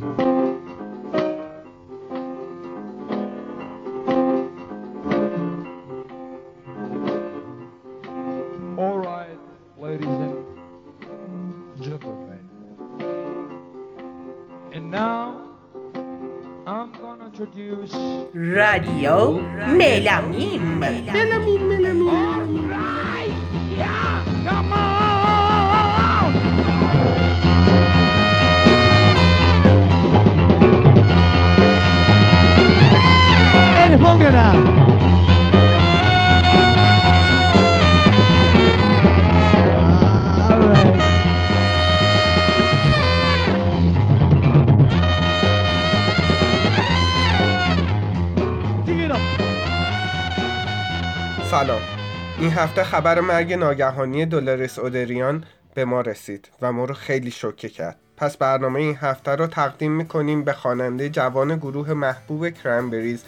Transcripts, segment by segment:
All right, ladies and gentlemen. And now I'm gonna introduce Radio Melamim. Melamim. سلام. این هفته خبر مرگ ناگهانی دولارس اودریان به ما رسید و ما رو خیلی شوکه کرد. پس برنامه این هفته رو تقدیم می‌کنیم به خواننده جوان گروه محبوب کرنبریز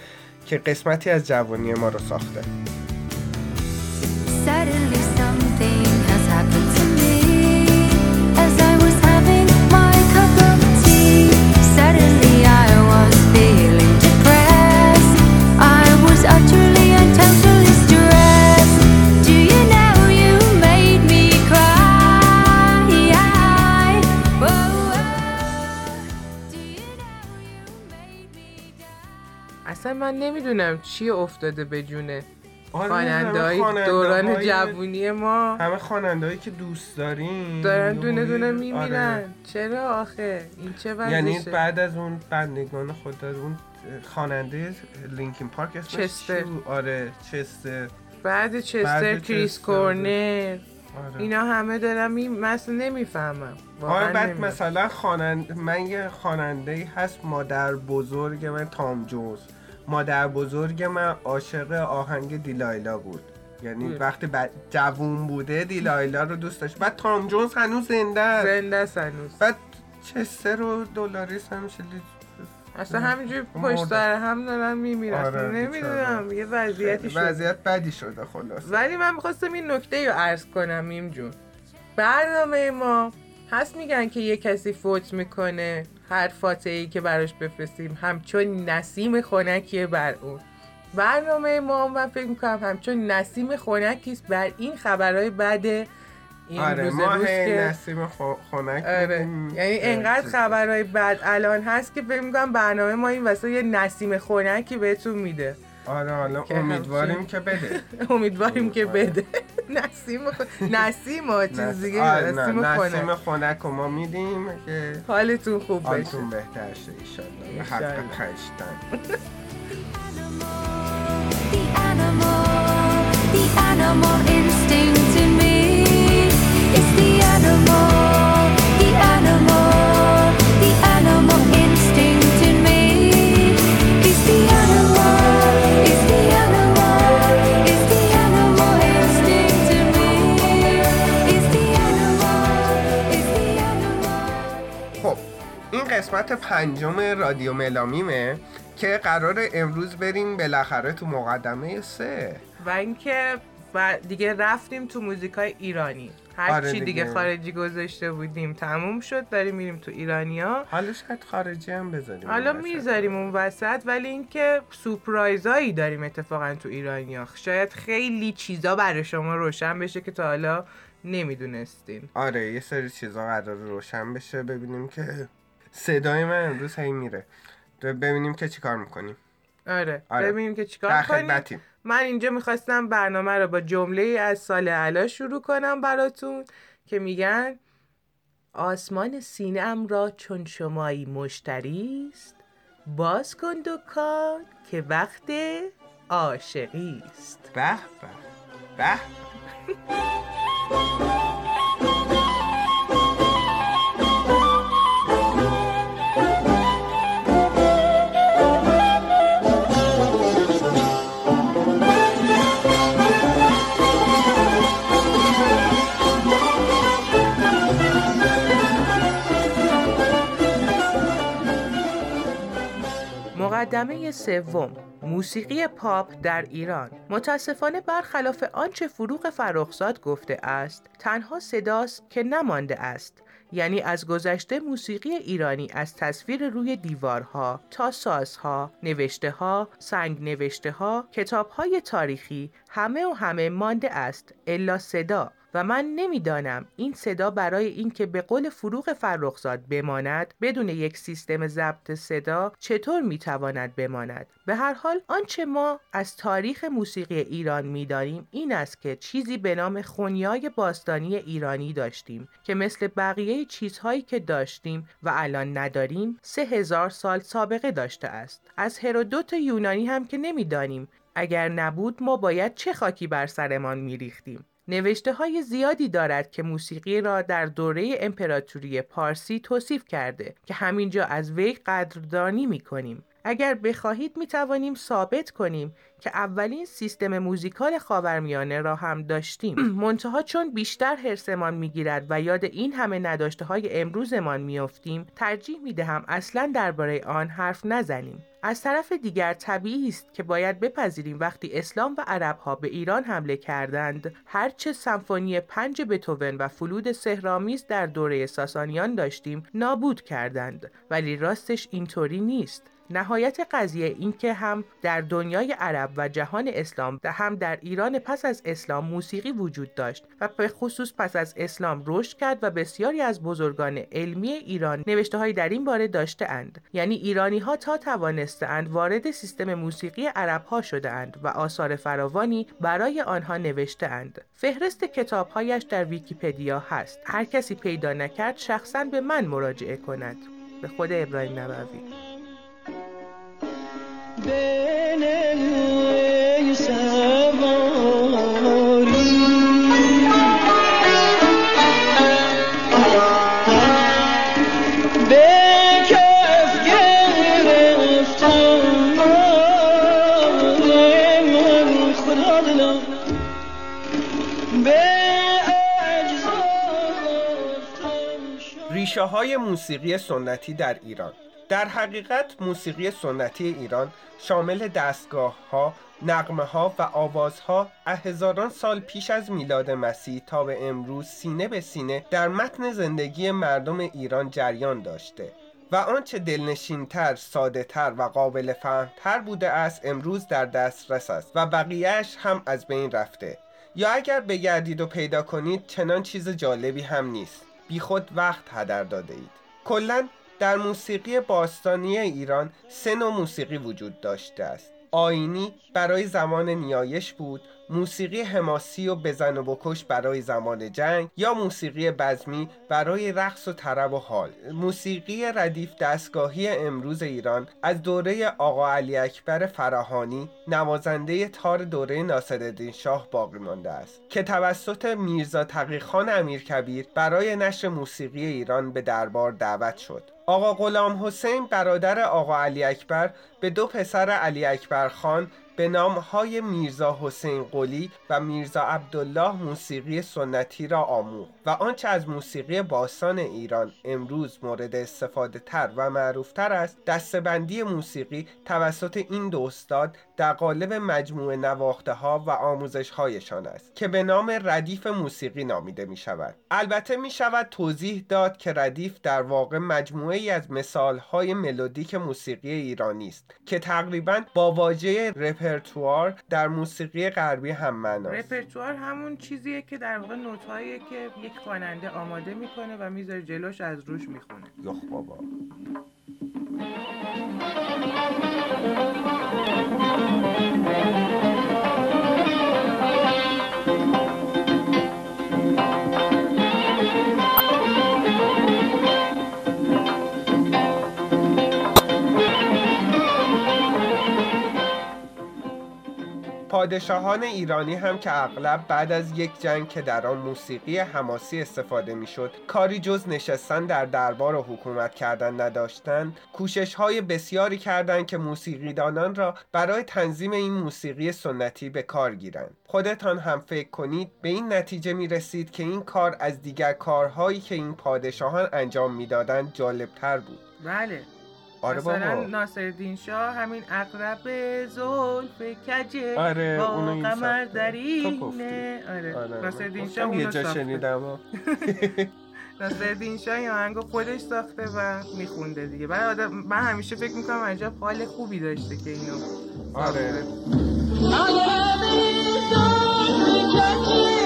که قسمتی از جوانی ما رو ساخته Suddenly I اصلا من نمی‌دونم چی افتاده به جونه آره، خواننده دوران جوونی ما. همه خواننده که دوست داریم. دارن دونه دونه آره. میمیرن. چرا آخه؟ این چه وضعشه؟ یعنی بعد از اون بندگان خود داد اون خواننده لینکین پارک اسمش چستر. آره چستر. بعد چستر بعد کریس چستر، کورنر. آره. اینا همه دارم می... مثلا نمی‌فهمم. آره بعد مثلا خواننده من یه خواننده هست مادر بزرگ من تام جونز. مادر بزرگ من عاشق آهنگ دیلایلا بود. یعنی بود. وقتی بعد جوون بوده دیلایلا رو دوست داشت. بعد تام جونز هنوز زنده است. زنده است هنوز. بعد چستر و دلاریس هم شدید اصلا همینجوری. پشت سر هم دارن میمیرن. آره، نمی‌دونم یه وضعیتی شد وضعیت بدی شده خلاص ولی من می‌خواستم این نکته رو عرض کنم میم جون. برنامه ما هست میگن که یه کسی فوت می‌کنه. هر فاتحه ای که براش بفرستیم. همچون نسیم خنکیه بر اون. برنامه ما من فکر می‌کنم همچون نسیم خنکی است بر این خبرهای بد این آره روز ما روز که نسیم خو- خنک آره. یعنی انقدر خبرهای بد الان هست که فکر می‌کنم برنامه ما این واسه یه نسیم خنکی بهتون میده. آره حالا امیدواریم که بده. امیدواریم که بده. نسیم. نسیم ها چیز دیگه آره، نسیم نسیم خنک ما میدیم که حالتون خوب بشه حالتون بهتر شه ایشالله حق. پنجتن The animal, the animal instinct قسمت پنجم رادیو ملامیمه که قرار امروز بریم بالاخره تو مقدمه سه و اینکه و دیگه رفتیم تو موزیک های ایرانی هر آره چی دیگه. دیگه. خارجی گذاشته بودیم تموم شد داریم میریم تو ایرانیا حالا شاید خارجی هم بذاریم حالا. می‌ذاریم اون وسط ولی اینکه سورپرایزایی داریم اتفاقا تو ایرانیا شاید خیلی چیزا برای شما روشن بشه که تا حالا نمی‌دونستین آره یه سری چیزا قرار روشن بشه ببینیم که صدای من امروز هی میره. ببینیم که چیکار می‌کنیم. آره, آره. ببینیم که چیکار کنیم من اینجا می‌خواستم برنامه رو با جمله از سال علا شروع کنم براتون که میگن آسمان سینم را چون شمایی مشتری است باز کن دکان که وقت عاشقی است. به به به. مقدمه سوم موسیقی پاپ در ایران. متاسفانه برخلاف آنچه فروغ فرخزاد گفته است تنها صداست که نمانده است. یعنی از گذشته موسیقی ایرانی از تصویر روی دیوارها تا سازها، نوشته ها، سنگ نوشته ها، کتاب های تاریخی همه و همه مانده است الا صدا. و من نمی‌دانم این صدا برای اینکه به قول فروغ فرخزاد بماند بدون یک سیستم ضبط صدا چطور می‌تواند بماند؟ به هر حال آنچه ما از تاریخ موسیقی ایران می‌دانیم این است که چیزی به نام خونیای باستانی ایرانی داشتیم که مثل بقیه چیزهایی که داشتیم و الان نداریم سه هزار سال سابقه داشته است. از هرودوت یونانی هم که نمی‌دانیم اگر نبود ما باید چه خاکی بر سرمان میریختیم؟ نوشته های زیادی دارد که موسیقی را در دوره امپراتوری پارسی توصیف کرده که همینجا از وی قدردانی می کنیم. اگر بخواهید می توانیم ثابت کنیم که اولین سیستم موزیکال خاورمیانه را هم داشتیم. منتها چون بیشتر حرسمان می‌گیرد و یاد این همه نداشته های امروزمان میافتیم ترجیح می دهم اصلا درباره آن حرف نزنیم. از طرف دیگر طبیعی است که باید بپذیریم وقتی اسلام و عرب ها به ایران حمله کردند. هرچه سمفونی پنج بتوون و فلوت سحرآمیز در دوره ساسانیان داشتیم نابود کردند. ولی راستش اینطوری نیست. نهایت قضیه این که هم در دنیای عرب و جهان اسلام و هم در ایران پس از اسلام موسیقی وجود داشت و به خصوص پس از اسلام رشد کرد و بسیاری از بزرگان علمی ایران نوشته های در این باره داشته اند. یعنی ایرانی ها تا توانستند وارد سیستم موسیقی عرب ها شده اند و آثار فراوانی برای آنها نوشته اند. فهرست کتابهایش در ویکیپدیا هست. هر کسی پیدا نکرد شخصا به من مراجعه کند. به خود ابراهیم نبوی. ریشه های موسیقی سنتی در ایران. در حقیقت موسیقی سنتی ایران شامل دستگاه ها، نقمه ها و آوازها از هزاران سال پیش از میلاد مسیح تا به امروز سینه به سینه در متن زندگی مردم ایران جریان داشته و آنچه دلنشینتر، ساده تر و قابل فهمتر بوده است امروز در دسترس است و بقیهش هم از بین رفته. یا اگر بگردید و پیدا کنید چنان چیز جالبی هم نیست. بی خود وقت هدر داده اید کلا در موسیقی باستانی ایران سه نوع موسیقی وجود داشته است. آینی برای زمان نیایش بود موسیقی حماسی و بزن و بکش برای زمان جنگ یا موسیقی بزمی برای رقص و طرب و حال. موسیقی ردیف دستگاهی امروز ایران از دوره آقا علی اکبر فراهانی نوازنده تار دوره ناصرالدین شاه باقی مانده است که توسط میرزا تقیخان امیرکبیر برای نشر موسیقی ایران به دربار دعوت شد. آقا غلام حسین برادر آقا علی اکبر به دو پسر علی اکبر خان به نام های میرزا حسین قلی و میرزا عبدالله موسیقی سنتی را آموخت و آنچه از موسیقی باستان ایران امروز مورد استفاده تر و معروف تر است دستبندی موسیقی توسط این دو استاد در قالب مجموعه نواخته ها و آموزش هایشان است که به نام ردیف موسیقی نامیده می شود البته می شود توضیح داد که ردیف در واقع مجموعه ای از مثال های ملودیک موسیقی ایرانی است که تقریبا با واژه رپرتوار در موسیقی غربی هم معناست. رپرتوار همون چیزیه که در واقع نوتهایی که یک خواننده آماده می‌کنه و می‌ذاره جلوش از روش می‌خونه. یخ بابا. Thank you. پادشاهان ایرانی هم که اغلب بعد از یک جنگ که در آن موسیقی حماسی استفاده می‌شد کاری جز نشستن در دربار و حکومت کردن نداشتند کوشش های بسیاری کردند که موسیقیدانان را برای تنظیم این موسیقی سنتی به کار گیرند. خودتان هم فکر کنید به این نتیجه می رسید که این کار از دیگر کارهایی که این پادشاهان انجام می‌دادند جالبتر بود. بله. آره مثلا بابا. ناصرالدین شاه همین اقرب زلف کجه آره، با اونو این قمر ساخته. در تو اینه گفتی. آره. آره، ناصرالدین گفتم شاه یه اونو جا ساخته. شنیدم. ناصرالدین شاه این آهنگو خودش ساخته و میخونده دیگه. بعد آدم من همیشه فکر می‌کنم عجب حال خوبی داشته که اینو آره. بالاخره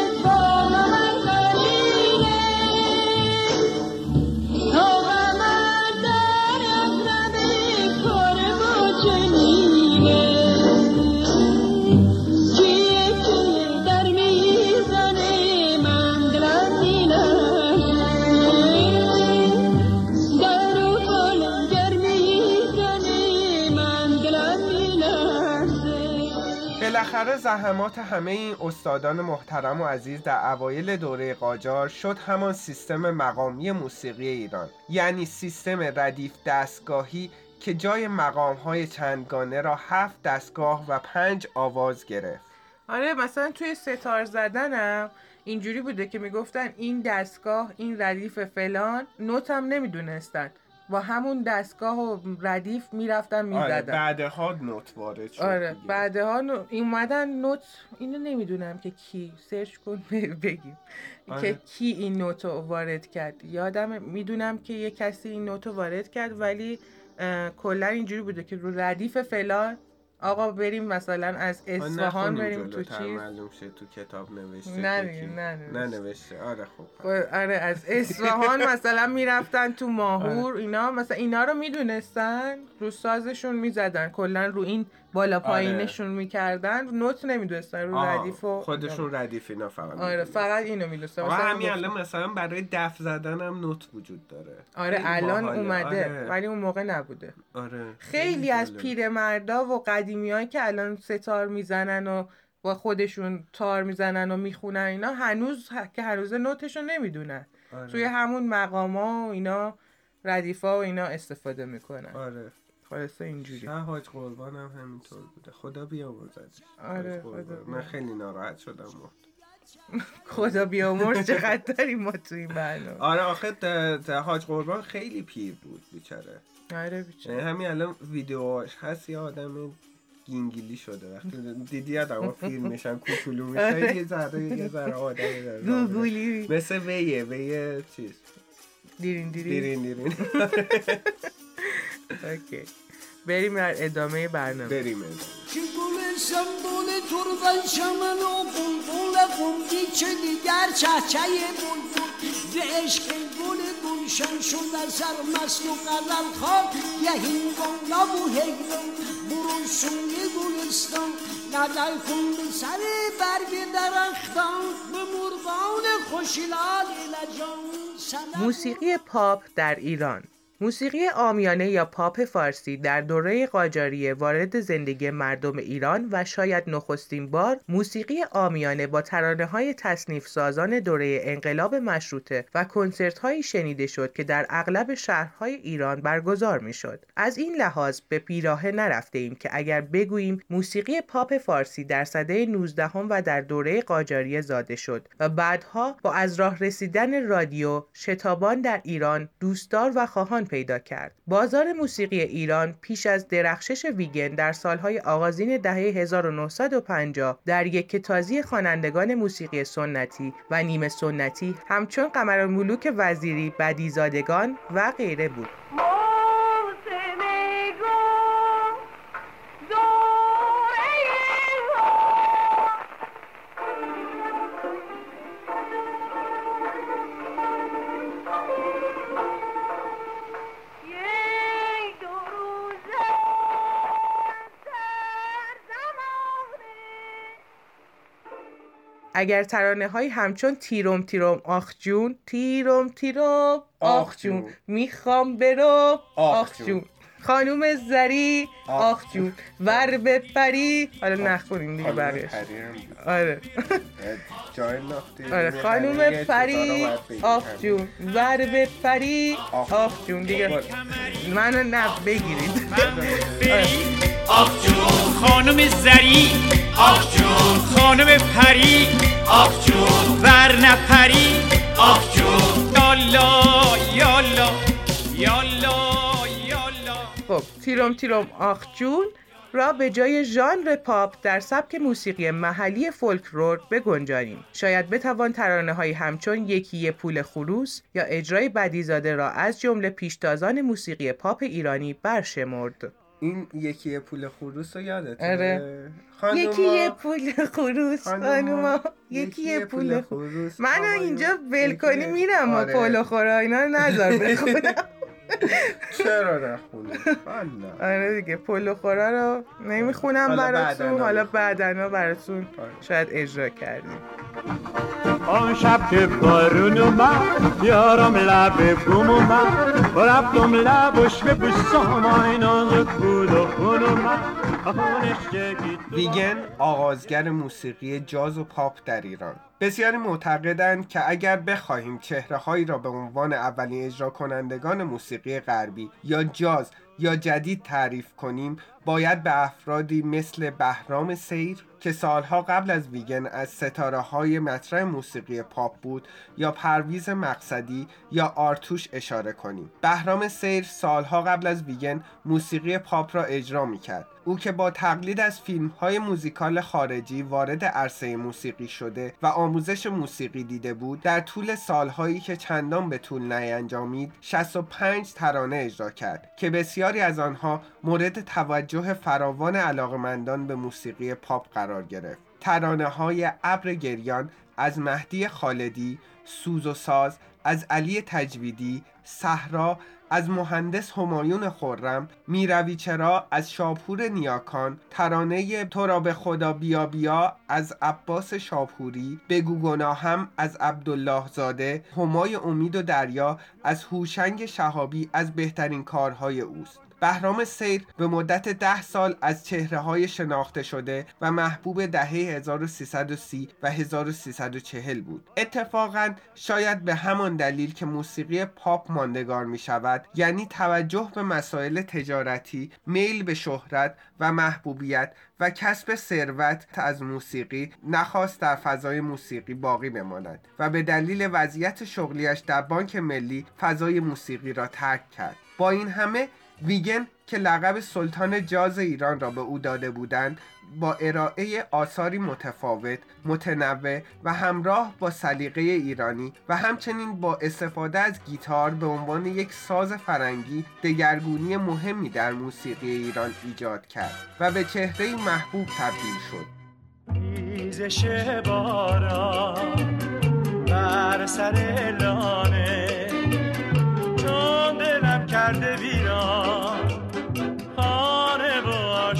زحمات همه این استادان محترم و عزیز در اوایل دوره قاجار شد همان سیستم مقامی موسیقی ایران. یعنی سیستم ردیف دستگاهی که جای مقام های چندگانه را هفت دستگاه و پنج آواز گرفت. آره مثلا توی ستار زدنم اینجوری بوده که می‌گفتن این دستگاه این ردیف فلان نوت هم نمی‌دونستن. با همون دستگاه و ردیف می‌رفتن آره می‌زدن بعدها نوت وارد شد آره دیگه. بعدها نو... اومدن نوت اینو نمی‌دونم که کی سرچ کن بگیم آره. که کی این نوت رو وارد کرد یادم می‌دونم که یه کسی این نوت رو وارد کرد ولی کلا اینجوری بوده که رو ردیف فلان آقا بریم مثلا از اصفهان بریم تو چیز؟ معلوم شه تو کتاب نوشته نه دیگه،. نه نوشته. آره خوب خب، آره از اصفهان مثلا می‌رفتن تو ماهور اینا مثلا اینا رو می‌دونستن؟ رو سازشون می‌زدن. کلا رو این بالا پایینشون می‌کردن نوت نمی‌دونستن رو ردیف و خودشون ردیف اینا فقط آره. فقط اینو می‌دونستن مثلا همین الان مثلا برای دف زدن هم نوت وجود داره آره الان. اومده آره. ولی اون موقع نبوده آره خیلی از. پیرمردا و قدیمی که الان ستار می‌زنن و با خودشون تار می‌زنن و می‌خونن اینا هنوز که هنوز نوتشو نمی‌دونن آره. توی همون مقاما و اینا ردیفا و اینا استفاده می‌کنن آره خلاصه اینجوری. شه حاج قربان هم همینطور بوده. خدا بیامرزد آره،. خدا من. خیلی ناراحت شدم مرد خدا بیامرز چقدر داریم ما تو این برنامه آره آخه حاج قربان خیلی پیر بود بیچاره. آره بیچاره. یعنی همین الان ویدیوهاش هست یه آدم گینگیلی شده. وقتی دیدی آدم فیلمشن کوچولو میشه یه ذره یه ذره آدم داره. گوگولی مثل ویه ویه چیز؟ دیرین دیرین. دیرین دیرین. اوکی. بریم در ادامه برنامه. بریم گل سنبول تربن چمن و بلبل قمدی که دیگر چهچه بلبل. به عشق گل گلشن شد از سر مست و قلم خواب یه هنگام نبو هنگام برو سوی گلستان. نظر کن به سر برگ درختان. به مرغان خوشلال لجان. موسیقی پاپ در ایران. موسیقی آمیانه یا پاپ فارسی در دوره قاجاریه وارد زندگی مردم ایران و شاید نخستین بار موسیقی آمیانه با ترانه های تصنیف سازان دوره انقلاب مشروطه و کنسرت هایی شنیده شد که در اغلب شهرهای ایران برگزار می شد. از این لحاظ به پیراهه نرفته ایم که اگر بگوییم موسیقی پاپ فارسی در سده 19 و در دوره قاجاریه زاده شد و بعدها با از راه رسیدن رادیو شتابان در ایران دوستدار و خواهان پیدا کرد. بازار موسیقی ایران پیش از درخشش ویگن در سالهای آغازین دهه 1950 در یک تازی خوانندگان موسیقی سنتی و نیمه سنتی همچون قمرالملوک وزیری بدیزادگان و غیره بود. اگر ترانه های همچون تیروم تیروم آخ جون تیروم تیروم آخ جون. می‌خوام برو آخ جون. خانوم زری آخ جون. ور بپری حالا نخونیم دیگه بود. آره. آره خانوم پری. آخ جون. ور بپری آخ. آخ جون. دیگه. منو نه بگیرید. آره. آخ جون. خانم زری آخ جون. خانم پری آخ جون. ور نپری آخ جون. یالا یالا یالا. خب تیروم تیروم آخ جون را به جای ژانر پاپ در سبک موسیقی محلی فولکلور بگنجانیم. شاید بتوان ترانه های همچون یکی یه پول خروس یا اجرای بدیزاده را از جمله پیشتازان موسیقی پاپ ایرانی برشمرد. این یکی پول خروس رو یادتونه؟ آره. خانوما، یکی پول خروس خانوما، یکی پول خروس. منو اینجا ول کنی میرم. آره. پولو خورا اینا رو نذار بخونم چرا نخونی؟ آره دیگه پولو خورا رو نمی‌خونم براتون حالا. بعدنا براتون آره. شاید اجرا کردیم. آن شب که بارون اومد یارم لب بوم اومد. رفتم لبش به بود و خون اومد. ویگن آغازگر موسیقی جاز و پاپ در ایران. بسیاری معتقدند که اگر بخواهیم چهره هایی را به عنوان اولین اجرا کنندگان موسیقی غربی یا جاز یا جدید تعریف کنیم باید به افرادی مثل بهرام سیر که سالها قبل از ویگن از ستاره های مطرح موسیقی پاپ بود یا پرویز مقصدی یا آرتوش اشاره کنیم. بهرام سیر سالها قبل از ویگن موسیقی پاپ را اجرا می کرد او که با تقلید از فیلم های موزیکال خارجی وارد عرصه موسیقی شده و آموزش موسیقی دیده بود در طول سالهایی که چندان به طول نینجامید 65 ترانه اجرا کرد که بسیاری از آنها مورد توجه فراوان علاقمندان به موسیقی پاپ قرار گرفت. ترانه های ابر گریان از مهدی خالدی سوز و ساز از علی تجویدی صحرا از مهندس همایون خرم می‌روی چرا از شاپور نیاکان ترانه تو را به خدا بیا بیا از عباس شاپوری بگو گناهم از عبدالله زاده همای امید و دریا از هوشنگ شهابی از بهترین کارهای اوست. بهرام سیر به مدت ده سال از چهره های شناخته شده و محبوب دهه 1330 و 1340 بود. اتفاقا شاید به همان دلیل که موسیقی پاپ ماندگار می شود یعنی توجه به مسائل تجارتی میل به شهرت و محبوبیت و کسب ثروت از موسیقی نخواست در فضای موسیقی باقی بماند و به دلیل وضعیت شغلیش در بانک ملی فضای موسیقی را ترک کرد. با این همه ویگن که لقب سلطان جاز ایران را به او داده بودند با ارائه آثاری متفاوت، متنوع و همراه با سلیقه ایرانی و همچنین با استفاده از گیتار به عنوان یک ساز فرنگی دگرگونی مهمی در موسیقی ایران ایجاد کرد و به چهره محبوب تبدیل شد. ریزش باران بر سر لانه کرده ویران خانه و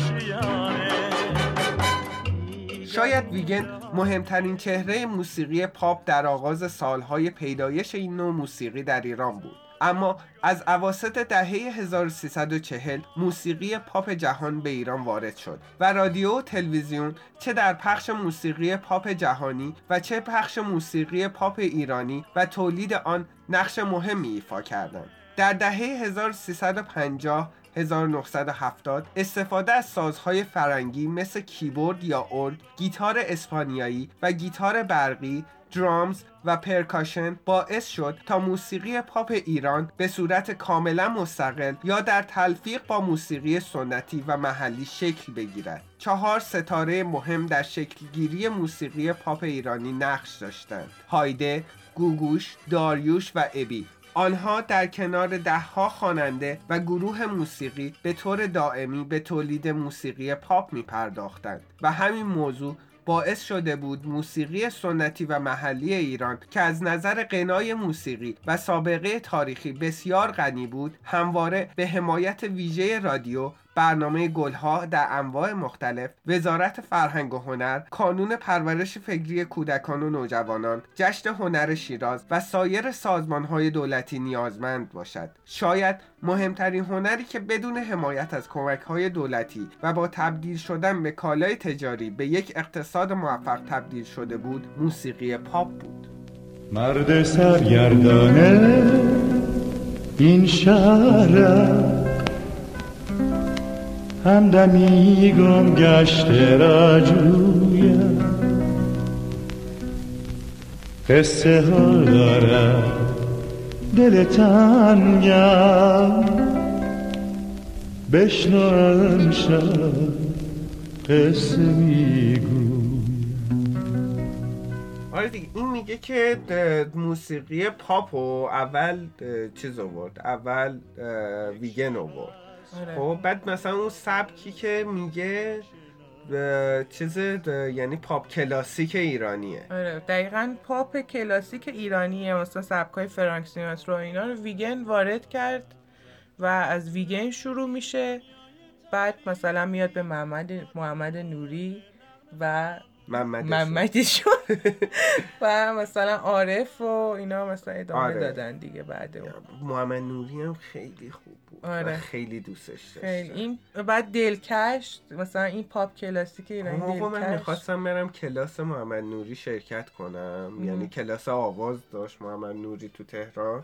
شاید ویگن مهمترین چهره موسیقی پاپ در آغاز سالهای پیدایش این نوع موسیقی در ایران بود. اما از اواسط دهه 1340 موسیقی پاپ جهان به ایران وارد شد و رادیو و تلویزیون چه در پخش موسیقی پاپ جهانی و چه پخش موسیقی پاپ ایرانی و تولید آن نقش مهمی ایفا کردند. در دهه 1350 1970 استفاده از سازهای فرنگی مثل کیبورد یا ارگ، گیتار اسپانیایی و گیتار برقی، درامز و پرکاشن باعث شد تا موسیقی پاپ ایران به صورت کاملا مستقل یا در تلفیق با موسیقی سنتی و محلی شکل بگیرد. چهار ستاره مهم در شکلگیری موسیقی پاپ ایرانی نقش داشتند. هایده، گوگوش، داریوش و ابی آنها در کنار دهها خواننده و گروه موسیقی به طور دائمی به تولید موسیقی پاپ می پرداختند و همین موضوع باعث شده بود موسیقی سنتی و محلی ایران که از نظر قنای موسیقی و سابقه تاریخی بسیار غنی بود همواره به حمایت ویژه رادیو برنامه گلها در انواع مختلف وزارت فرهنگ و هنر کانون پرورش فکری کودکان و نوجوانان جشن هنر شیراز و سایر سازمانهای دولتی نیازمند باشد. شاید مهمترین هنری که بدون حمایت از کمکهای دولتی و با تبدیل شدن به کالای تجاری به یک اقتصاد موفق تبدیل شده بود موسیقی پاپ بود. مرد سرگردانه این شهر همدمی گم گشته را جویم. قصه ها دارد دل تنگم. بشنو امشب قصه میگو آره دیگه این میگه که موسیقی پاپ رو اول چیز آورد؟ اول ویگن آورد. آره. خب بعد مثلا اون سبکی که میگه چیز یعنی پاپ کلاسیک ایرانیه. آره دقیقا پاپ کلاسیک ایرانیه. مثلا سبکای فرانک سیناترا اینا رو ویگن وارد کرد و از ویگن شروع میشه. بعد مثلا میاد به محمد محمد نوری و محمدشون و مثلا عارف و اینا مثلا ادامه آره. دادن دیگه بعد اون. محمد نوری هم خیلی خوب بود آره. من خیلی دوستش داشتم. خیلی. این بعد دلکش مثلا این پاپ کلاسیک ایرانی آقا من دلکش. می‌خواستم برم کلاس محمد نوری شرکت کنم. یعنی کلاس آواز داشت محمد نوری تو تهران.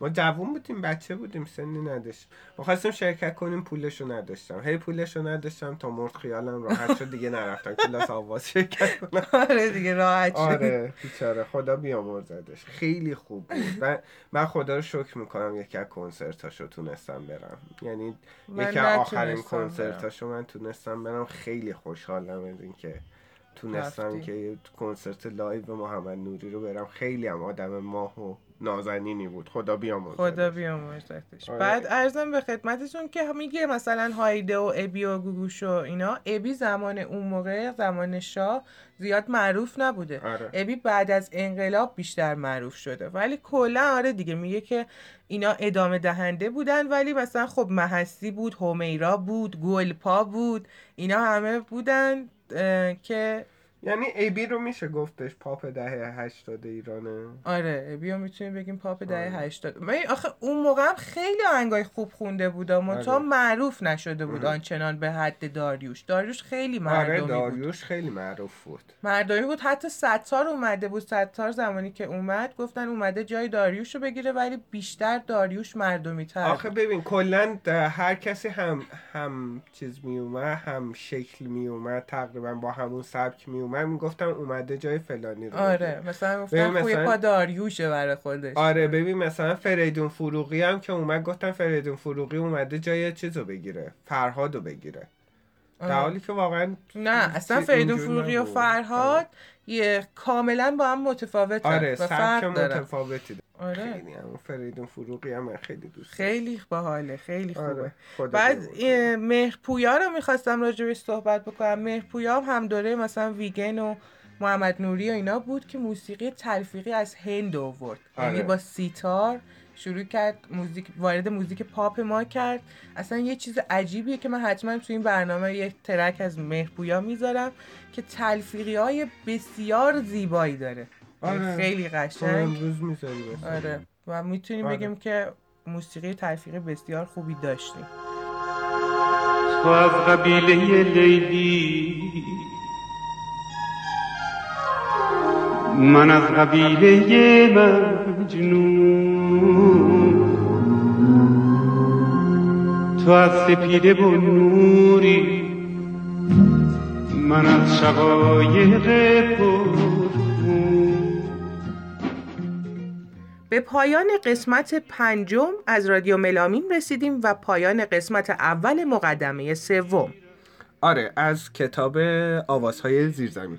ما جوون بودیم بچه بودیم سنی نداشت ما خواستیم شرکت کنیم پولشو نداشتم. هی پولشو نداشتم تا مرد خیالم راحت شد دیگه نرفتم. کلاس آواز شرکت کنم. آره دیگه راحت شد. آره بیچاره. خدا بیامرزدش. خیلی خوب بود. و من خدا رو شکر می‌کنم یکی از کنسرتاشو تونستم برم. یعنی یکی از آخرین. کنسرتاشو من تونستم برم. خیلی خوشحالم از اینکه تونستم. که کنسرت live محمد نوری رو برم. خیلی هم آدم ماه و نازنینی بود. خدا بیامرزدش خدا بیامرزتش. آره. بعد عرضم به خدمتتون که میگه مثلا هایده و ابی و گوگوش و اینا ابی زمان اون موقع زمان شاه زیاد معروف نبوده. آره. ابی بعد از انقلاب بیشتر معروف شده. ولی کلا آره دیگه میگه که اینا ادامه دهنده بودن ولی مثلا خب محسی بود همیرا بود گلپا بود اینا همه بودن که یعنی ایبی رو میشه گفتش پاپ دهه هشتاد ایرانه. آره بیا می‌تونیم بگیم پاپ دهه آره. 80 من آخه اون موقع هم خیلی آهنگای خوب خونده بود اما تا آره. معروف نشده بود آنچنان به حد داریوش. داریوش خیلی مردمی آره بود. داریوش خیلی معروف بود. مردمی بود. حتی ستار اومده بود. ستار زمانی که اومد گفتن اومده جای داریوش رو بگیره ولی بیشتر داریوش مردمی تر آخه ببین کلا هر کسی هم هم چیز می اومد هم شکل می اومد تقریبا با همون سبک می اومد می‌گفتم اومده جای فلانی رو آره. مثلا گفتن خوی مثلا- پا داریوشه برای خودش آره ببین مثلا فریدون فروغی هم که اومد گفتن فریدون فروغی اومده جای چیز رو بگیره فرهاد رو بگیره در آره. حالی که واقعا نه اصلا فریدون فروغی و نبود. فرهاد یه کاملا با هم متفاوتن آره و فرق متفاوتی. آره. خیلی همون فریدون فروغی هم من خیلی دوست. خیلی باحاله خیلی خوبه. آره بعد مهرپویا رو می‌خواستم راجبش صحبت بکنم. مهرپویا هم, هم دوره مثلا ویگن و محمد نوری و اینا بود که موسیقی تلفیقی از هند آورد. آره. یعنی با سیتار شروع کرد موزیک وارد موزیک پاپ ما کرد. اصلا یه چیز عجیبیه که من حتما تو این برنامه یک ترک از مهرپویا می‌ذارم که تلفیقی های بسیار زیبایی داره. آره. خیلی تو قشنگ مثلا. آره و می‌تونیم آره. بگیم که موسیقی تلفیقی بسیار خوبی داشتیم تو از قبیله لیلی من از قبیله مجنون تو از سپیده و نوری من از شقایق پرخون به پایان قسمت پنجم از رادیو ملامیم رسیدیم و پایان قسمت اول مقدمه سوم. آره از کتاب آوازهای زیرزمین.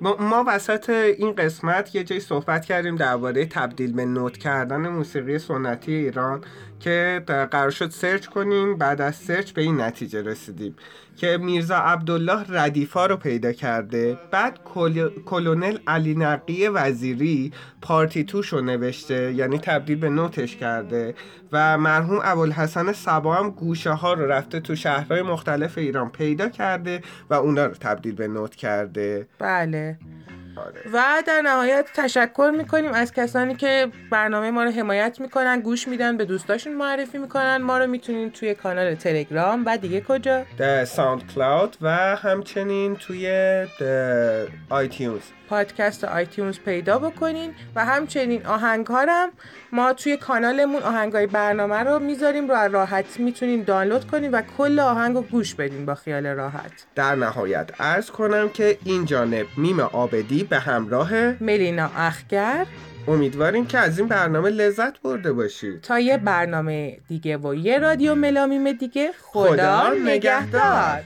ما, ما وسط این قسمت یه جای صحبت کردیم درباره تبدیل به نوت کردن موسیقی سنتی ایران که قرار شد سرچ کنیم بعد از سرچ به این نتیجه رسیدیم. که میرزا عبدالله ردیفا رو پیدا کرده. بعد کل... کلونل علی نقی وزیری پارتیتوش رو نوشته یعنی تبدیل به نوتش کرده. و مرحوم ابوالحسن صبا هم گوشه ها رو رفته تو شهرهای مختلف ایران پیدا کرده و اونا رو تبدیل به نوت کرده. بله. آره. و در نهایت تشکر می‌کنیم از کسانی که برنامه ما رو حمایت می‌کنن گوش میدن به دوستاشون معرفی می‌کنن. ما رو می‌تونین توی کانال تلگرام و دیگه کجا؟ در ساوند کلاود و همچنین توی آیتیونز پادکست آیتیونز پیدا بکنین و همچنین آهنگ هم ما توی کانالمون آهنگ های برنامه رو می‌ذاریم رو راحت می‌تونین دانلود کنین و کل آهنگ رو گوش بدین با خیال راحت. در نهایت عرض کنم که این جانب میم آبدی به همراه ملینا اخگر. امیدواریم که از این برنامه لذت برده باشید. تا یه برنامه دیگه و یه رادیو ملامیم دیگه خدا, خدا نگهدار. نگهدار.